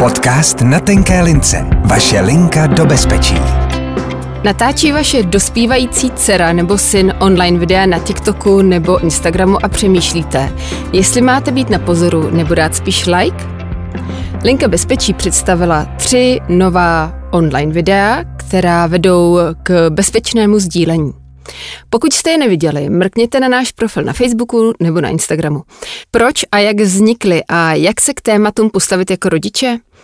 Podcast na tenké lince. Vaše linka do bezpečí. Natáčí vaše dospívající dcera nebo syn online videa na TikToku nebo Instagramu a přemýšlíte, jestli máte být na pozoru nebo dát spíš like? Linka bezpečí představila tři nová online videa, která vedou k bezpečnému sdílení. Pokud jste je neviděli, mrkněte na náš profil na Facebooku nebo na Instagramu. Proč a jak vznikly a jak se k tématům postavit jako rodiče?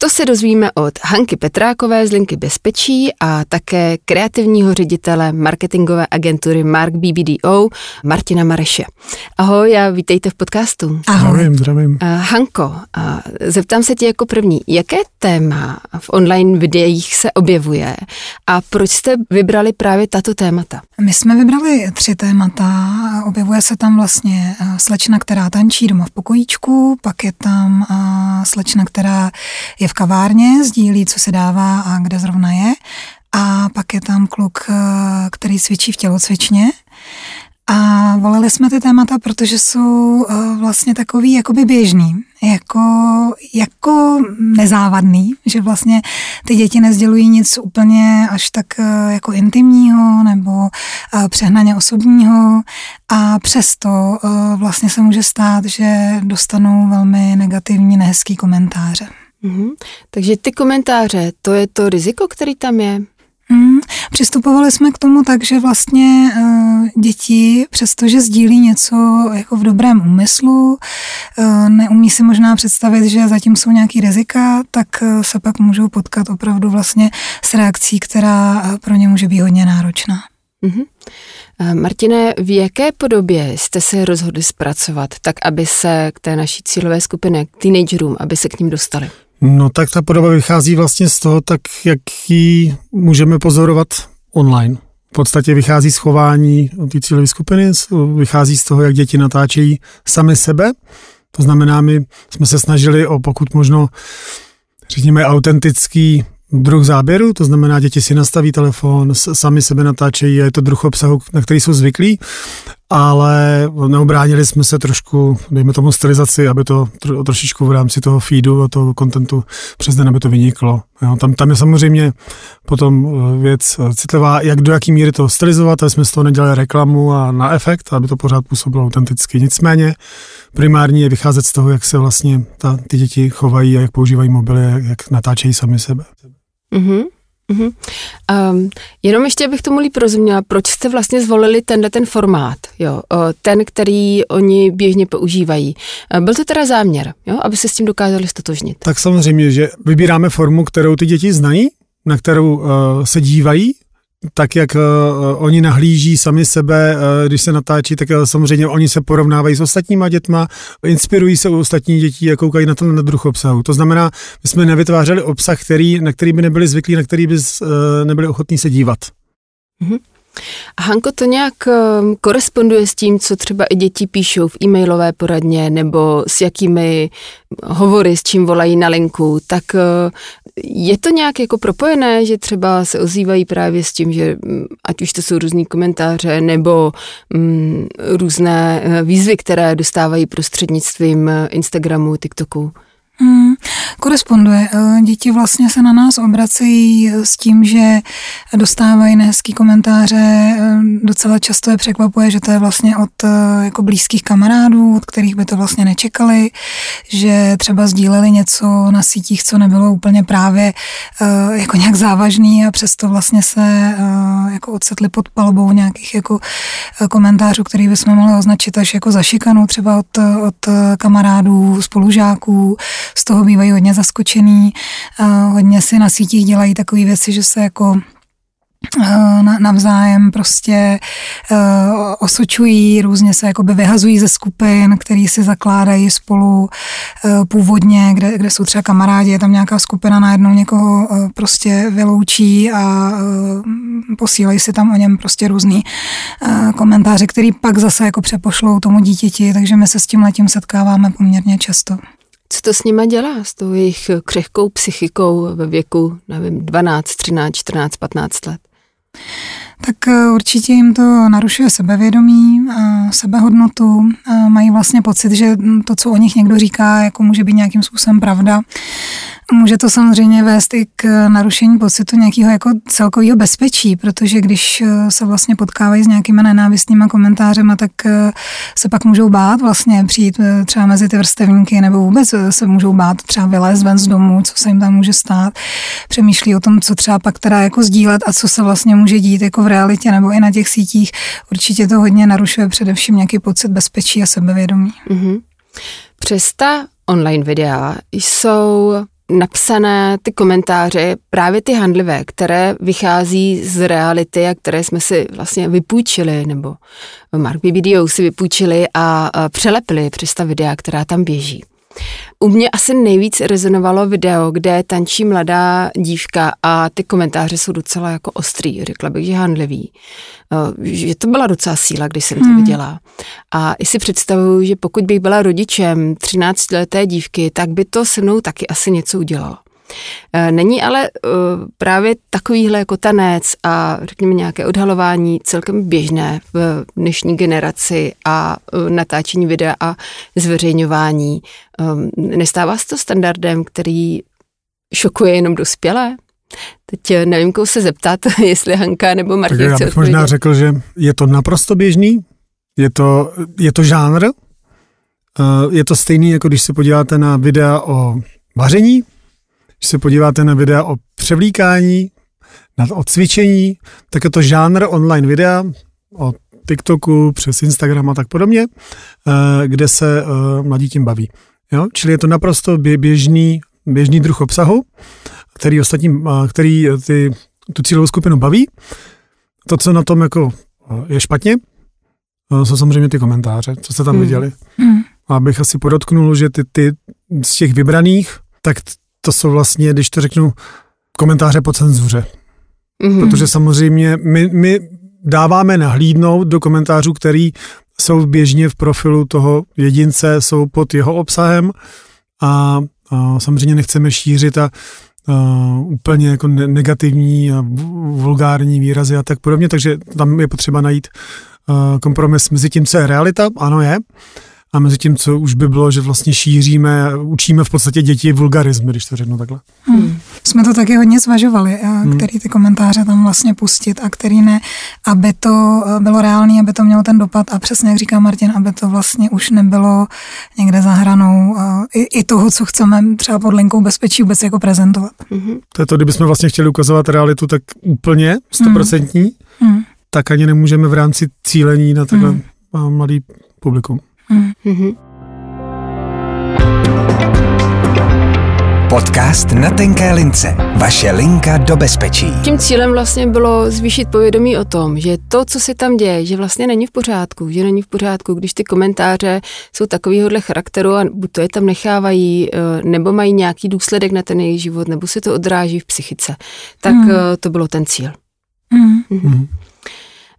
To se dozvíme od Hanky Petrákové z Linky Bezpečí a také kreativního ředitele marketingové agentury Mark BBDO Martina Mareše. Ahoj a vítejte v podcastu. Ahoj. Zdravím, zdravím. Uh, Hanko, zeptám se tě jako první, jaké téma v online videích se objevuje a proč jste vybrali právě tato témata? My jsme vybrali tři témata. Objevuje se tam vlastně slečna, která tančí doma v pokojíčku, pak je tam slečna, která je v kavárně, sdílí, co se dává a kde zrovna je. A pak je tam kluk, eh, který cvičí v tělocvičně. A volili jsme ty témata, protože jsou eh, vlastně takový jakoby běžný, jako, jako nezávadný, že vlastně ty děti nezdělují nic úplně až tak eh, jako intimního nebo přehnaně osobního a přesto vlastně se může stát, že dostanou velmi negativní, nehezký komentáře. Mm-hmm. Takže ty komentáře, to je to riziko, který tam je? Mm, přistupovali jsme k tomu tak, že vlastně uh, děti, přestože sdílí něco jako v dobrém úmyslu, uh, neumí si možná představit, že zatím jsou nějaký rizika, tak uh, se pak můžou potkat opravdu vlastně s reakcí, která pro ně může být hodně náročná. Mm-hmm. Martine, v jaké podobě jste se rozhodli zpracovat, tak aby se k té naší cílové skupině, k teenagerům, aby se k ním dostali? No tak ta podoba vychází vlastně z toho, tak jak ji můžeme pozorovat online. V podstatě vychází z chování té cílové skupiny, vychází z toho, jak děti natáčejí sami sebe. To znamená, my jsme se snažili o pokud možno, řekněme, autentický druh záběru, to znamená, děti si nastaví telefon, sami sebe natáčejí a je to druh obsahu, na který jsou zvyklí, ale neobránili jsme se trošku, dejme tomu stylizaci, aby to tro, trošičku v rámci toho feedu a toho kontentu přes den, aby to vyniklo. Jo, tam, tam je samozřejmě potom eh, věc eh, citlivá, jak do jaký míry to stylizovat, aby jsme z toho nedělali reklamu a na efekt, aby to pořád působilo autenticky. Nicméně primární je vycházet z toho, jak se vlastně ta, ty děti chovají a jak používají mobily, jak natáčejí sami sebe. Mm-hmm. Mm-hmm. Um, jenom ještě bych tomu líp rozuměla, proč jste vlastně zvolili tenhle ten formát, jo, ten, který oni běžně používají. Byl to teda záměr, jo, aby se s tím dokázali stotožnit? Tak samozřejmě, že vybíráme formu, kterou ty děti znají, na kterou uh, se dívají tak, jak uh, oni nahlíží sami sebe, uh, když se natáčí, tak uh, samozřejmě oni se porovnávají s ostatníma dětma, inspirují se u ostatních dětí a koukají na to na druh obsahu. To znamená, my jsme nevytvářeli obsah, který, na který by nebyli zvyklí, na který by uh, nebyli ochotní se dívat. Mm-hmm. A Hanko, to nějak um, koresponduje s tím, co třeba i děti píšou v e-mailové poradně nebo s jakými hovory, s čím volají na linku, tak uh, je to nějak jako propojené, že třeba se ozývají právě s tím, že mm, ať už to jsou různý komentáře nebo um, různé uh, výzvy, které dostávají prostřednictvím uh, Instagramu, TikToku? Hmm, koresponduje. Eh, děti vlastně se na nás obracejí s tím, že dostávají nehezký komentáře. Eh, docela často je překvapuje, že to je vlastně od eh, jako blízkých kamarádů, od kterých by to vlastně nečekali, že třeba sdíleli něco na sítích, co nebylo úplně právě jako nějak závažný a přesto vlastně se jako odsetli pod palbou nějakých jako komentářů, který bychom mohli označit až jako za šikanu třeba od, od kamarádů, spolužáků, z toho bývají hodně zaskočený, hodně si na sítích dělají takové věci, že se jako navzájem prostě osočují, různě se jakoby vyhazují ze skupin, který si zakládají spolu původně, kde, kde jsou třeba kamarádi, je tam nějaká skupina, najednou někoho prostě vyloučí a posílají si tam o něm prostě různý komentáře, který pak zase jako přepošlou tomu dítěti, takže my se s tím letím setkáváme poměrně často. Co to s nima dělá, s tou jejich křehkou psychikou ve věku, nevím, 12, 13, 14, 15 let? tak eh, určitě jim to narušuje sebevědomí, sebehodnotu. Mají vlastně pocit, že to, co o nich někdo říká, jako může být nějakým způsobem pravda. Může to samozřejmě vést i k narušení pocitu nějakého jako celkového bezpečí, protože když eh, se vlastně potkávají s nějakými nenávistnými komentářemi, tak eh, se pak můžou bát vlastně přijít eh, třeba mezi ty vrstevníky nebo vůbec se můžou bát třeba vylézt ven z domu, co se jim tam může stát. Přemýšlí o tom, co třeba pak teda jako sdílet a co se vlastně může dít jako v realitě nebo i na těch sítích. Určitě to hodně narušuje především nějaký pocit bezpečí a sebevědomí. Mm-hmm. Přes ta online videa jsou napsané ty komentáře, právě ty handlivé, které vychází z reality a které jsme si vlastně vypůjčili, nebo Mark BBDO si vypůjčili a, a přelepili přes ta videa, která tam běží. U mě asi nejvíc rezonovalo video, kde tančí mladá dívka a ty komentáře jsou docela jako ostrý, řekla bych, že handlivý. Eh, že to byla docela síla, když jsem to hmm. viděla. A i si představuju, že pokud bych byla rodičem 13-leté dívky, tak by to se mnou taky asi něco udělalo. Eh, není ale eh, právě takovýhle jako tanec a řekněme nějaké odhalování celkem běžné v dnešní generaci a eh, natáčení videa a zveřejňování. Nestává se to standardem, který šokuje jenom dospělé? Teď nevím, koho se zeptat, jestli Hanka nebo Martin tak já bych možná řekl, že je to naprosto běžný, je to, je to žánr, je to stejný, jako když se podíváte na videa o vaření, když se podíváte na videa o převlíkání, na, o cvičení, tak je to žánr online videa o TikToku, přes Instagram a tak podobně, eh, kde se eh, mladí tím baví. Jo? Čili je to naprosto běžný, běžný druh obsahu, který, ostatním, eh, který ty, tu cílovou skupinu baví. To, co na tom jako je špatně, jsou samozřejmě ty komentáře, co jste tam hmm. viděli. Hmm. Abych asi podotknul, že ty, ty z těch vybraných, tak to jsou vlastně, když to řeknu, komentáře po cenzuře. Mm-hmm. Protože samozřejmě my, my dáváme nahlídnout do komentářů, který jsou běžně v profilu toho jedince, jsou pod jeho obsahem a, a samozřejmě nechceme šířit a, a úplně jako negativní a vulgární výrazy a tak podobně, takže tam je potřeba najít kompromis mezi tím, co je realita, ano je, a mezi tím, co už by bylo, že vlastně šíříme, učíme v podstatě děti vulgarizmy, když to řeknu takhle. Hmm. Jsme to taky hodně zvažovali, hmm. který ty komentáře tam vlastně pustit a který ne, aby to eh, bylo reálné, aby to mělo ten dopad a přesně jak říká Martin, aby to vlastně už nebylo někde za hranou eh, i, i toho, co chceme třeba pod linkou bezpečí vůbec jako prezentovat. Hmm. To je to, kdybychom vlastně chtěli ukazovat realitu tak úplně, stoprocentní, hmm. hmm. tak ani nemůžeme v rámci cílení na takhle hmm. mladý publikum. Mm-hmm. Podcast na tenké lince. Vaše linka do bezpečí. Tím cílem vlastně bylo zvýšit povědomí o tom, že to, co se tam děje, že vlastně není v pořádku, že není v pořádku, když ty komentáře jsou takovýhodle charakteru a buď to je tam nechávají, eh, nebo mají nějaký důsledek na ten jejich život, nebo se to odráží v psychice. Tak mm. to bylo ten cíl. Mm. Mm.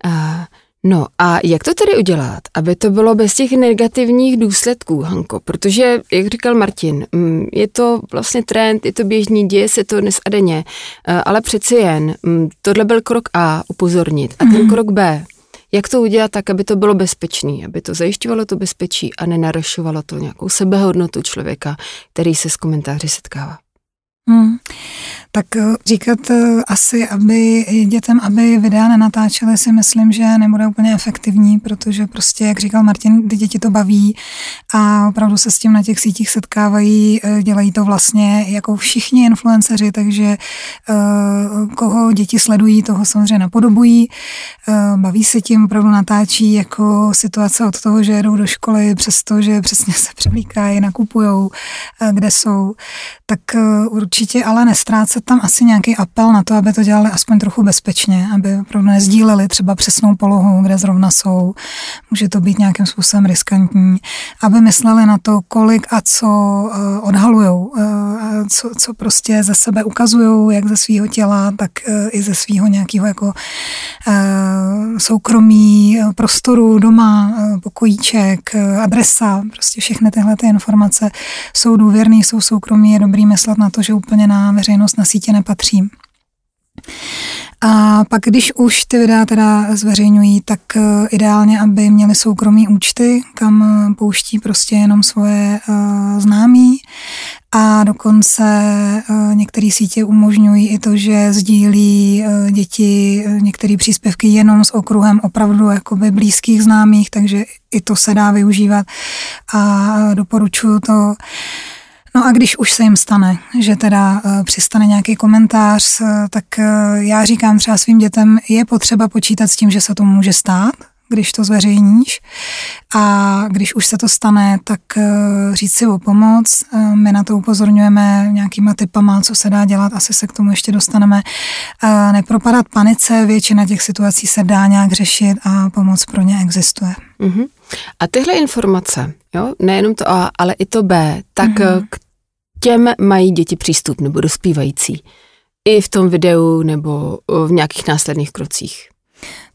A No a jak to tedy udělat, aby to bylo bez těch negativních důsledků, Hanko? Protože, jak říkal Martin, mm, je to vlastně trend, je to běžný, děje se to dnes a denně, eh, ale přeci jen, mm, tohle byl krok A, upozornit, a ten mm. krok B, jak to udělat tak, aby to bylo bezpečné, aby to zajišťovalo to bezpečí a nenarušovalo to nějakou sebehodnotu člověka, který se s komentáři setkává? Hmm. Tak eh, říkat eh, asi, aby dětem, aby videa nenatáčely, si myslím, že nebude úplně efektivní, protože prostě, jak říkal Martin, ty děti to baví a opravdu se s tím na těch sítích setkávají, eh, dělají to vlastně jako všichni influenceři, takže koho děti sledují, toho samozřejmě napodobují, baví se tím, opravdu natáčí jako situace od toho, že jedou do školy, přesto, že přesně se převlíkají, nakupujou, kde jsou, tak určitě ale nestrácet tam asi nějaký apel na to, aby to dělali aspoň trochu bezpečně, aby opravdu nezdíleli třeba přesnou polohu, kde zrovna jsou. Může to být nějakým způsobem riskantní. Aby mysleli na to, kolik a co eh, odhalujou, uh, co, co prostě ze sebe ukazují, jak ze svého těla, tak uh, i ze svého nějakého jako soukromí, prostoru doma, uh, pokojíček, uh, adresa, prostě všechny tyhle ty informace jsou důvěrné, jsou soukromí, je dobrý myslet na to, že úplně na veřejnost na sítě nepatří. A pak, když už ty videa teda zveřejňují, tak eh, ideálně, aby měli soukromí účty, kam eh, pouští prostě jenom svoje uh, známí A dokonce některé sítě umožňují i to, že sdílí děti některé příspěvky jenom s okruhem opravdu jakoby blízkých známých, takže i to se dá využívat a doporučuju to. No a když už se jim stane, že teda přistane nějaký komentář, tak já říkám třeba svým dětem, je potřeba počítat s tím, že se to může stát, když to zveřejníš. A když už se to stane, tak říct si o pomoc. My na to upozorňujeme nějakýma typama, co se dá dělat, asi se k tomu ještě dostaneme. Nepropadat panice, většina těch situací se dá nějak řešit a pomoc pro ně existuje. Uh-huh. A tyhle informace, jo, nejenom to A, ale i to B, tak uh-huh. k těm mají děti přístup nebo dospívající. I v tom videu nebo v nějakých následných krocích.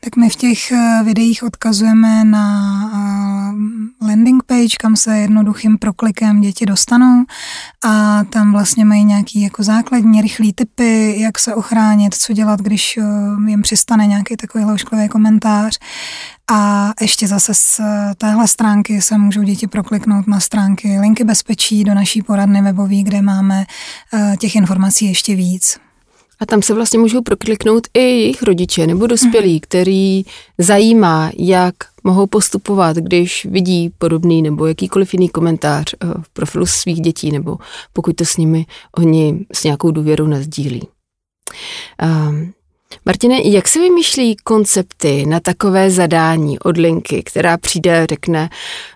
Tak my v těch eh, videích odkazujeme na eh, landing page, kam se jednoduchým proklikem děti dostanou a tam vlastně mají nějaký jako základní rychlý typy, jak se ochránit, co dělat, když eh, jim přistane nějaký takový ošklivý komentář. A ještě zase z téhle stránky se můžou děti prokliknout na stránky linky bezpečí do naší poradny webové, kde máme těch informací ještě víc. A tam se vlastně můžou prokliknout i jejich rodiče nebo dospělí, mm. který zajímá, jak mohou postupovat, když vidí podobný nebo jakýkoliv jiný komentář eh, v profilu svých dětí, nebo pokud to s nimi oni s nějakou důvěrou nezdílí. Um, Martine, jak se vymýšlí koncepty na takové zadání od linky, která přijde a řekne,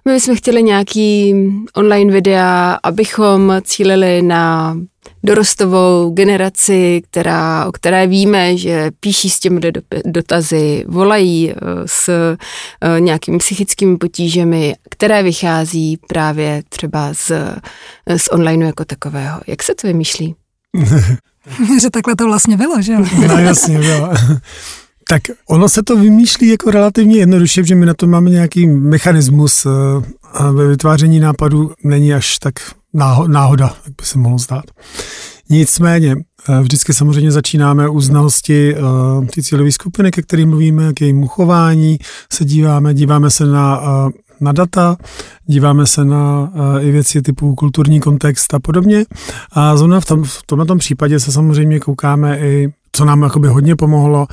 my bychom chtěli nějaký online videa, abychom cílili na dorostovou generaci, která, o které víme, že píší s těmi dotazy, volají eh, s eh, nějakými psychickými potížemi, které vychází právě třeba z, eh, z online jako takového. Jak se to vymýšlí? že takhle to vlastně bylo, že jo? no jasně, bylo. Tak ono se to vymýšlí jako relativně jednoduše, že my na to máme nějaký mechanismus a ve vytváření nápadu není až tak náhoda, jak by se mohlo zdát. Nicméně, eh, vždycky samozřejmě začínáme u znalosti uh, ty cílové skupiny, ke kterým mluvíme, k jejímu chování, se díváme, díváme se na, uh, na data, díváme se na uh, i věci typu kulturní kontext a podobně. A zrovna v, tom, v tom případě se samozřejmě koukáme i, co nám jakoby hodně pomohlo,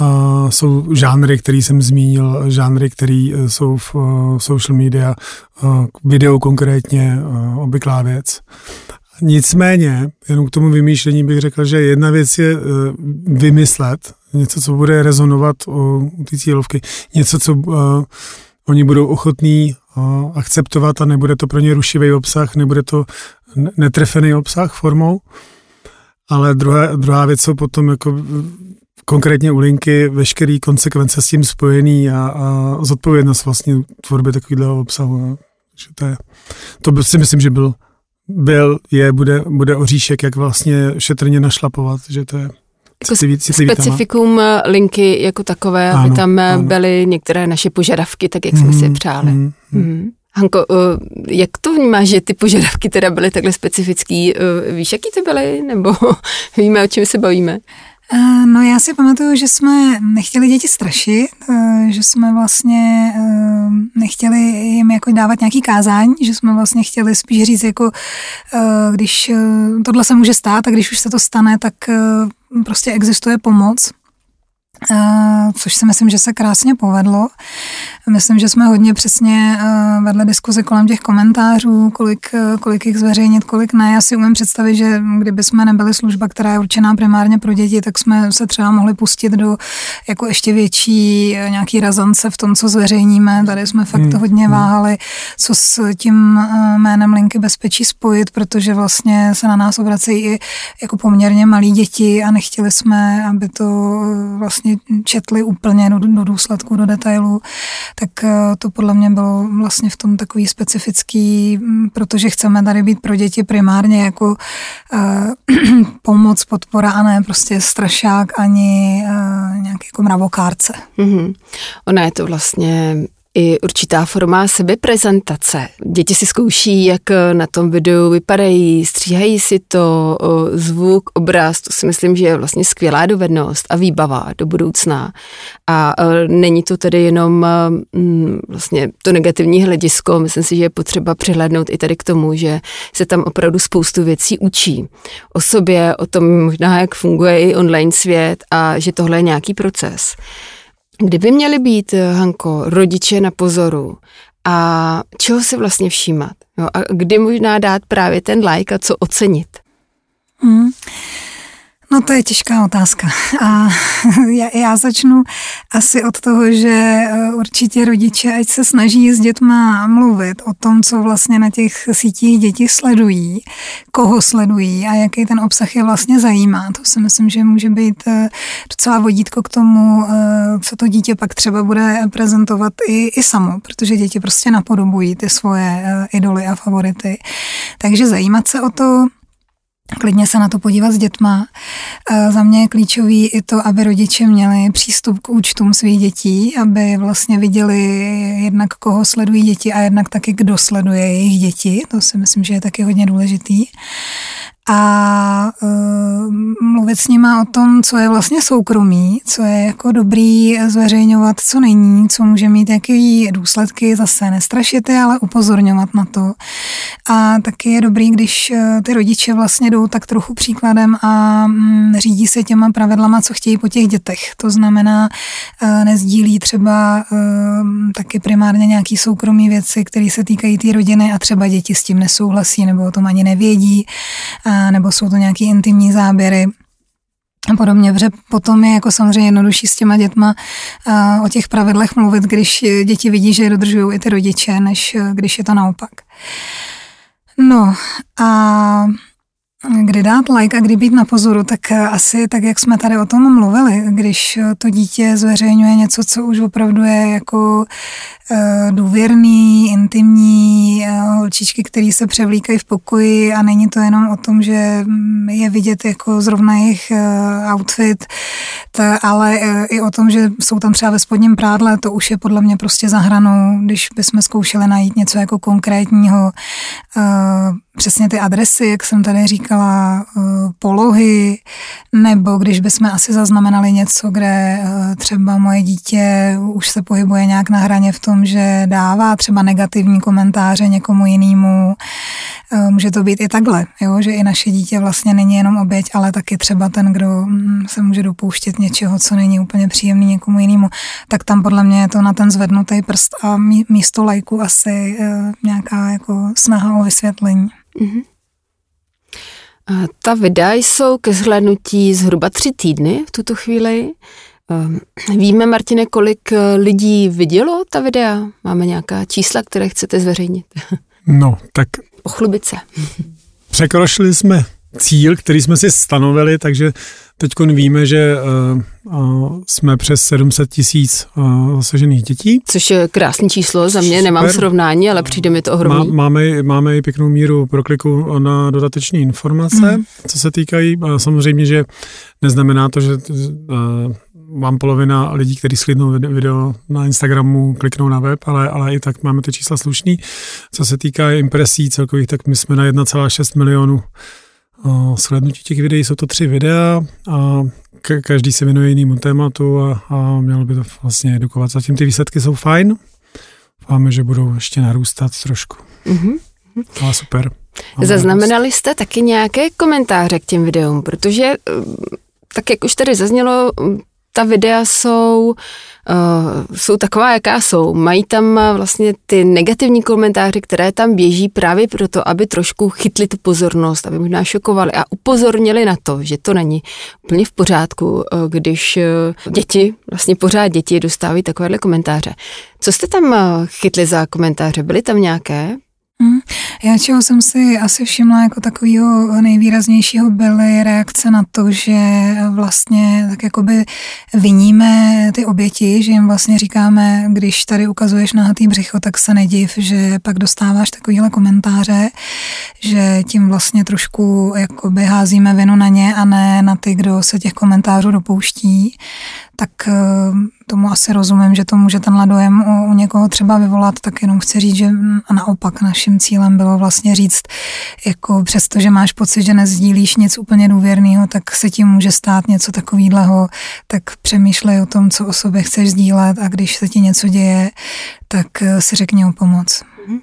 Uh, jsou žánry, který jsem zmínil, žánry, které jsou v uh, social media, uh, video konkrétně, uh, obvyklá věc. Nicméně, jenom k tomu vymýšlení bych řekl, že jedna věc je uh, vymyslet něco, co bude rezonovat u, u té cílovky, něco, co uh, oni budou ochotní uh, akceptovat a nebude to pro ně rušivý obsah, nebude to netrefený obsah formou. Ale druhá, druhá věc jsou potom jako konkrétně u linky veškerý konsekvence s tím spojený a, a zodpovědnost vlastně tvorby takového obsahu. No. Že to, je, to si myslím, že byl, byl, je, bude, bude oříšek, jak vlastně šetrně našlapovat, že to je jako citlivý, citlivý specifikum téma. linky jako takové, ano, aby tam ano. byly některé naše požadavky, tak jak jsme mm, si je přáli. Mm, mm. Hanko, uh, jak to vnímáš, že ty požadavky teda byly takhle specifický? Uh, víš, jaký ty byly? Nebo víme, o čem se bavíme? Eh, no já si pamatuju, že jsme nechtěli děti strašit, eh, že jsme vlastně eh, nechtěli jim jako dávat nějaký kázání, že jsme vlastně chtěli spíš říct jako, když tohle se může stát a když už se to stane, tak prostě existuje pomoc což si myslím, že se krásně povedlo. Myslím, že jsme hodně přesně vedli diskuzi kolem těch komentářů, kolik, kolik jich zveřejnit, kolik ne. Já si umím představit, že kdyby jsme nebyli služba, která je určená primárně pro děti, tak jsme se třeba mohli pustit do jako ještě větší nějaký razance v tom, co zveřejníme. Tady jsme fakt hmm. hodně hmm. váhali, co s tím jménem linky bezpečí spojit, protože vlastně se na nás obracejí i jako poměrně malí děti a nechtěli jsme, aby to vlastně vlastně četli úplně do, do důsledku, do detailů, tak eh, to podle mě bylo vlastně v tom takový specifický, mm, protože chceme tady být pro děti primárně jako uh, pomoc, podpora a ne prostě strašák ani uh, nějaký jako mravokárce. Mm-hmm. Ona je to vlastně i určitá forma sebeprezentace. Děti si zkouší, jak na tom videu vypadají, stříhají si to, zvuk, obraz, to si myslím, že je vlastně skvělá dovednost a výbava do budoucna. A není to tedy jenom mm, vlastně to negativní hledisko, myslím si, že je potřeba přihlédnout i tady k tomu, že se tam opravdu spoustu věcí učí. O sobě, o tom možná, jak funguje i online svět a že tohle je nějaký proces. Kdyby měli být, Hanko, rodiče na pozoru a čeho si vlastně všímat? Jo, a kdy možná dát právě ten like a co ocenit? Hmm. No to je těžká otázka. A já, já začnu asi od toho, že eh, určitě rodiče, ať se snaží s dětma mluvit o tom, co vlastně na těch sítích děti sledují, koho sledují a jaký ten obsah je vlastně zajímá. To si myslím, že může být eh, docela vodítko k tomu, eh, co to dítě pak třeba bude prezentovat i, i samo, protože děti prostě napodobují ty svoje idoly a favority. Takže zajímat se o to, klidně se na to podívat s dětma. E, za mě je klíčový i to, aby rodiče měli přístup k účtům svých dětí, aby vlastně viděli jednak koho sledují děti a jednak taky kdo sleduje jejich děti. To si myslím, že je taky hodně důležitý a uh, mluvit s nima o tom, co je vlastně soukromí, co je jako dobrý zveřejňovat, co není, co může mít jaký důsledky, zase nestrašit je, ale upozorňovat na to. A taky je dobrý, když uh, ty rodiče vlastně jdou tak trochu příkladem a um, řídí se těma pravidlama, co chtějí po těch dětech. To znamená, uh, nezdílí třeba uh, taky primárně nějaký soukromí věci, které se týkají té rodiny a třeba děti s tím nesouhlasí nebo o tom ani nevědí. Uh, nebo jsou to nějaké intimní záběry a podobně, protože potom je jako samozřejmě jednodušší s těma dětma o těch pravidlech mluvit, když děti vidí, že je dodržují i ty rodiče, než když je to naopak. No a Kdy dát like a kdy být na pozoru, tak asi tak, jak jsme tady o tom mluvili, když to dítě zveřejňuje něco, co už opravdu je jako Eh, důvěrný, intimní eh, holčičky, které se převlíkají v pokoji a není to jenom o tom, že mm, je vidět jako zrovna jejich eh, outfit, ale i o tom, že jsou tam třeba ve spodním prádle, to už je podle mě prostě za hranou, když bychom zkoušeli najít něco jako konkrétního, přesně ty adresy, jak jsem tady říkala, polohy, nebo když bychom asi zaznamenali něco, kde třeba moje dítě už se pohybuje nějak na hraně v tom, že dává třeba negativní komentáře někomu jinému. Eh, může to být i takhle, jo? že i naše dítě vlastně není jenom oběť, ale taky třeba ten, kdo mm, se může dopouštět něčeho, co není úplně příjemný někomu jinému. Tak tam podle mě je to na ten zvednutý prst a místo lajku asi eh, nějaká jako snaha o vysvětlení. Mm-hmm. Ta videa jsou ke zhlédnutí zhruba tři týdny v tuto chvíli. Ehm, víme, Martine, kolik eh, lidí vidělo ta videa? Máme nějaká čísla, které chcete zveřejnit? No, tak... Pochlubit se. Překročili jsme cíl, který jsme si stanovili, takže teď víme, že uh, jsme přes 700 tisíc uh, zasažených dětí. Což je krásný číslo, za mě Super. nemám srovnání, ale přijde mi to ohromný. Má, máme, máme i pěknou míru prokliku na dodateční informace, mm. co se týkají. Samozřejmě, že neznamená to, že mám polovina lidí, kteří slidnou video na Instagramu, kliknou na web, ale, ale i tak máme ty čísla slušný. Co se týká impresí celkových, tak my jsme na 1,6 milionů slednutí těch videí. Jsou to tři videa a každý se věnuje jinému tématu a, a mělo by to vlastně edukovat. Zatím ty výsledky jsou fajn. Doufáme, že budou ještě narůstat trošku. Mm-hmm. Ale super. Zaznamenali jste taky nějaké komentáře k těm videům, protože eh, tak jak už tady zaznělo, ta videa jsou, uh, jsou taková, jaká jsou. Mají tam vlastně ty negativní komentáře, které tam běží právě proto, aby trošku chytli tu pozornost, aby možná šokovali a upozornili na to, že to není úplně v pořádku, uh, když děti, vlastně pořád děti dostávají takovéhle komentáře. Co jste tam chytli za komentáře? Byly tam nějaké? Já čeho jsem si asi všimla jako takového nejvýraznějšího byly reakce na to, že vlastně tak jakoby viníme ty oběti, že jim vlastně říkáme, když tady ukazuješ nahatý břicho, tak se nediv, že pak dostáváš takovýhle komentáře, že tím vlastně trošku jakoby házíme vinu na ně a ne na ty, kdo se těch komentářů dopouští tak eh, tomu asi rozumím, že to může tenhle dojem u, u někoho třeba vyvolat, tak jenom chci říct, že naopak naším cílem bylo vlastně říct, jako přesto, že máš pocit, že nezdílíš nic úplně důvěrného, tak se ti může stát něco takového, tak přemýšlej o tom, co o sobě chceš sdílet a když se ti něco děje, tak eh, si řekni o pomoc. Mhm.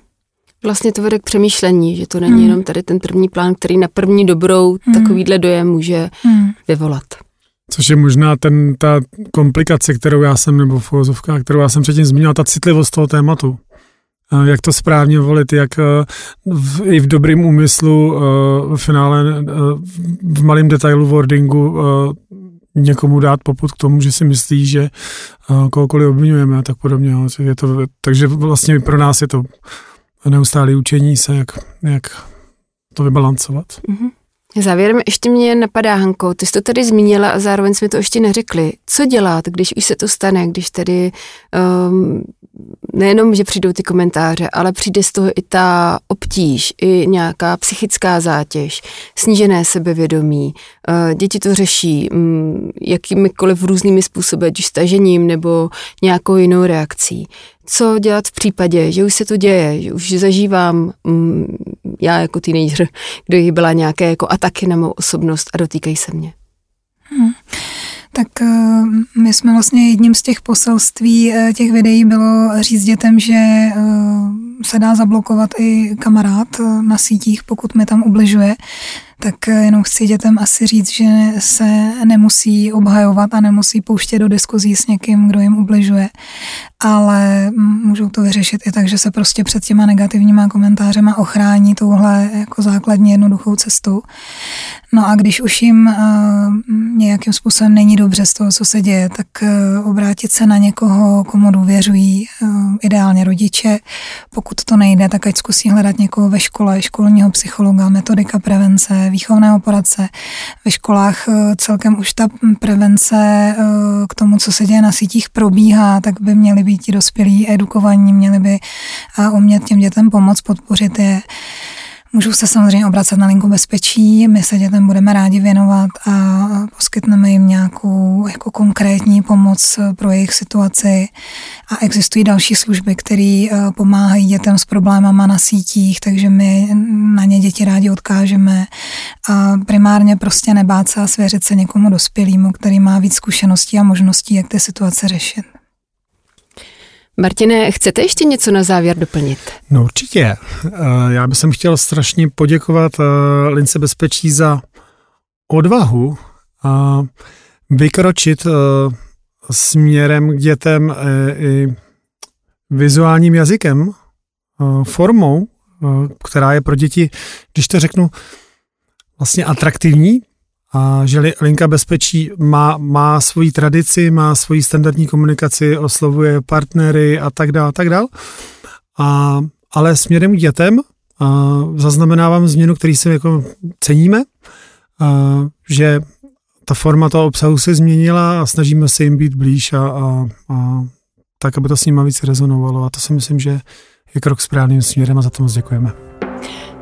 Vlastně to vede k přemýšlení, že to není hmm. jenom tady ten první plán, který na první dobrou hmm. takovýhle dojem může hmm. vyvolat. Což je možná ten, ta komplikace, kterou já jsem, nebo filozofka, kterou já jsem předtím zmínil, ta citlivost toho tématu. Jak to správně volit, jak eh, v, i v dobrým úmyslu eh, v finále eh, v malém detailu wordingu někomu dát poput k tomu, že si myslí, že kohokoliv obvinujeme a tak podobně. Je to, takže vlastně pro nás je to neustálé učení se, jak, jak to vybalancovat. Mm-hmm. Závěrem ještě mě napadá, Hanko, ty jsi to tady zmínila a zároveň jsme to ještě neřekli. Co dělat, když už se to stane, když tedy um, nejenom, že přijdou ty komentáře, ale přijde z toho i ta obtíž, i nějaká psychická zátěž, snížené sebevědomí. Uh, děti to řeší um, jakýmikoliv různými způsoby, ať už stažením nebo nějakou jinou reakcí co dělat v případě, že už se to děje, že už zažívám mm, já jako teenager, kdy byla nějaké jako ataky na mou osobnost a dotýkají se mě. Hmm. Tak eh, my jsme vlastně jedním z těch poselství eh, těch videí bylo říct dětem, že eh, se dá zablokovat i kamarád na sítích, pokud mi tam ubližuje tak eh, jenom chci dětem asi říct, že se nemusí obhajovat a nemusí pouštět do diskuzí s někým, kdo jim ubližuje, ale můžou to vyřešit i tak, že se prostě před těma negativníma komentářema ochrání touhle jako základní jednoduchou cestou. No a když už jim uh, nějakým způsobem není dobře z toho, co se děje, tak obrátit se na někoho, komu důvěřují, ideálně rodiče. Pokud to nejde, tak ať zkusí hledat někoho ve škole, školního psychologa, metodika prevence, výchovného poradce. Ve školách celkem už ta prevence k tomu, co se děje na sítích, probíhá, tak by měli být ti dospělí edukovaní, měli by umět těm dětem pomoct, podpořit je. Můžou se samozřejmě obracet na linku bezpečí, my se dětem budeme rádi věnovat a poskytneme jim nějakou jako konkrétní pomoc pro jejich situaci. A existují další služby, které eh, pomáhají dětem s problémama na sítích, takže my na ně děti rádi odkážeme. A primárně prostě nebát se a svěřit se někomu dospělému, který má víc zkušeností a možností, jak ty situace řešit. Martine, chcete ještě něco na závěr doplnit? No určitě. Eh, já bych chtěl strašně poděkovat eh, Lince Bezpečí za odvahu a vykročit eh, směrem k dětem i vizuálním jazykem, formou, která je pro děti, když to řeknu, vlastně atraktivní, a že linka bezpečí má, má svoji tradici, má svoji standardní komunikaci, oslovuje partnery a tak dále, tak dále. A, ale směrem k dětem a zaznamenávám změnu, který si jako ceníme, a, že ta forma toho obsahu se změnila a snažíme se jim být blíž a, a, a tak, aby to s nimi víc rezonovalo. A to si myslím, že je krok správným směrem a za to moc děkujeme.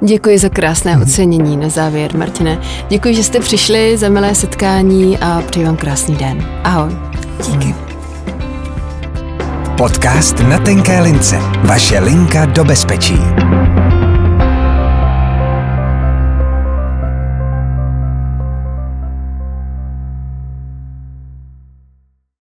Děkuji za krásné ocenění na závěr, Martine. Děkuji, že jste přišli za milé setkání a přeji vám krásný den. Ahoj. Díky. Podcast na tenké lince. Vaše linka do bezpečí.